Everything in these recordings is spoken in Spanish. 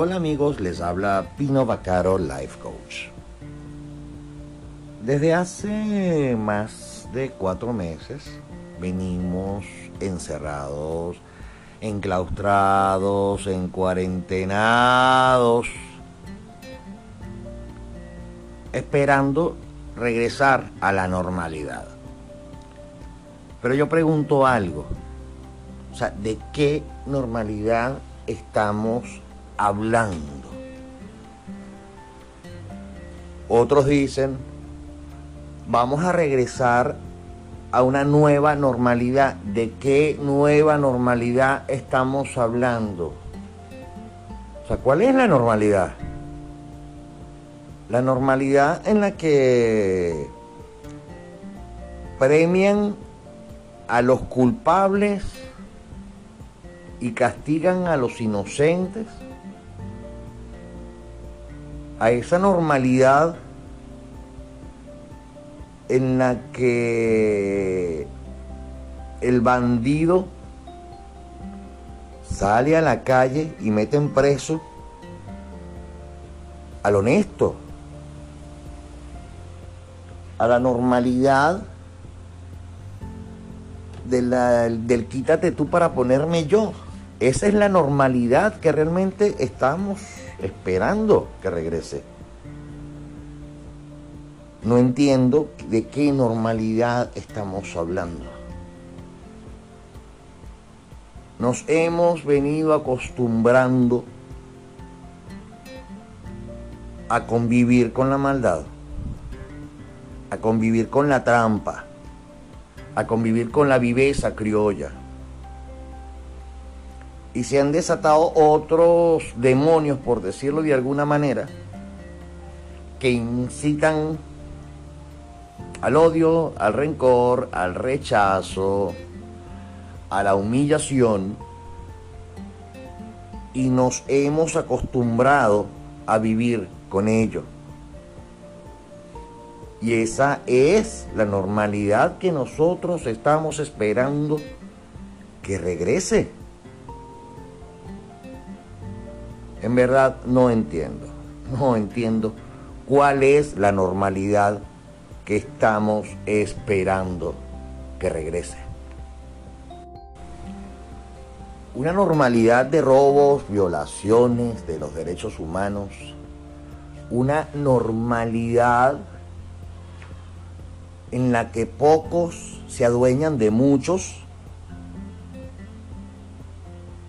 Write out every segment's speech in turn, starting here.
Hola amigos, les habla Pino Bacaro, Life Coach. Desde hace más de cuatro meses venimos encerrados, enclaustrados, en cuarentenados, esperando regresar a la normalidad. Pero yo pregunto algo, o sea, ¿de qué normalidad estamos hablando. Otros dicen, vamos a regresar a una nueva normalidad. ¿De qué nueva normalidad estamos hablando? O sea, ¿cuál es la normalidad? La normalidad en la que premian a los culpables y castigan a los inocentes a esa normalidad en la que el bandido sale a la calle y mete en preso al honesto, a la normalidad del quítate tú para ponerme yo. Esa es la normalidad que realmente estamos esperando que regrese. No entiendo de qué normalidad estamos hablando. Nos hemos venido acostumbrando a convivir con la maldad, a convivir con la trampa, a convivir con la viveza criolla y se han desatado otros demonios, por decirlo de alguna manera, que incitan al odio, al rencor, al rechazo, a la humillación, y nos hemos acostumbrado a vivir con ello. Y esa es la normalidad que nosotros estamos esperando que regrese. En verdad no entiendo, no entiendo cuál es la normalidad que estamos esperando que regrese. Una normalidad de robos, violaciones de los derechos humanos, una normalidad en la que pocos se adueñan de muchos,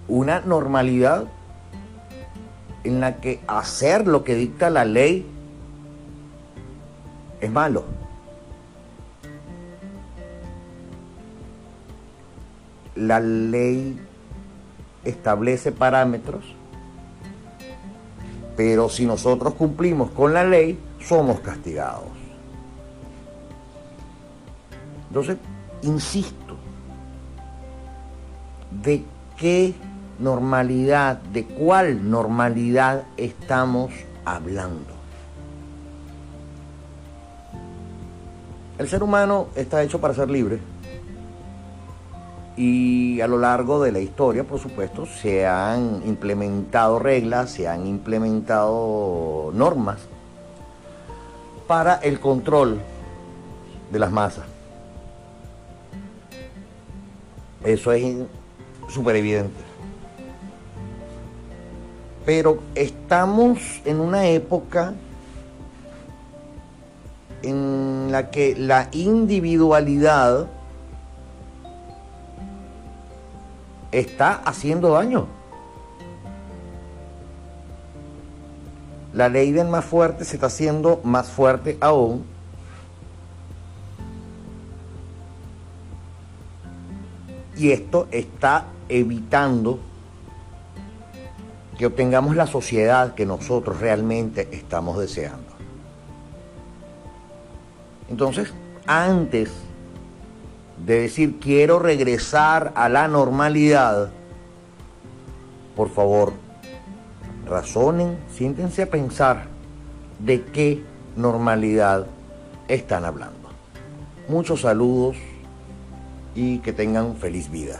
una normalidad en la que hacer lo que dicta la ley es malo. La ley establece parámetros, pero si nosotros cumplimos con la ley, somos castigados. Entonces, insisto, ¿de qué normalidad, de cuál normalidad estamos hablando. El ser humano está hecho para ser libre y a lo largo de la historia, por supuesto, se han implementado reglas, se han implementado normas para el control de las masas. Eso es súper evidente pero estamos en una época en la que la individualidad está haciendo daño. La ley del más fuerte se está haciendo más fuerte aún. Y esto está evitando que obtengamos la sociedad que nosotros realmente estamos deseando. Entonces, antes de decir quiero regresar a la normalidad, por favor, razonen, siéntense a pensar de qué normalidad están hablando. Muchos saludos y que tengan feliz vida.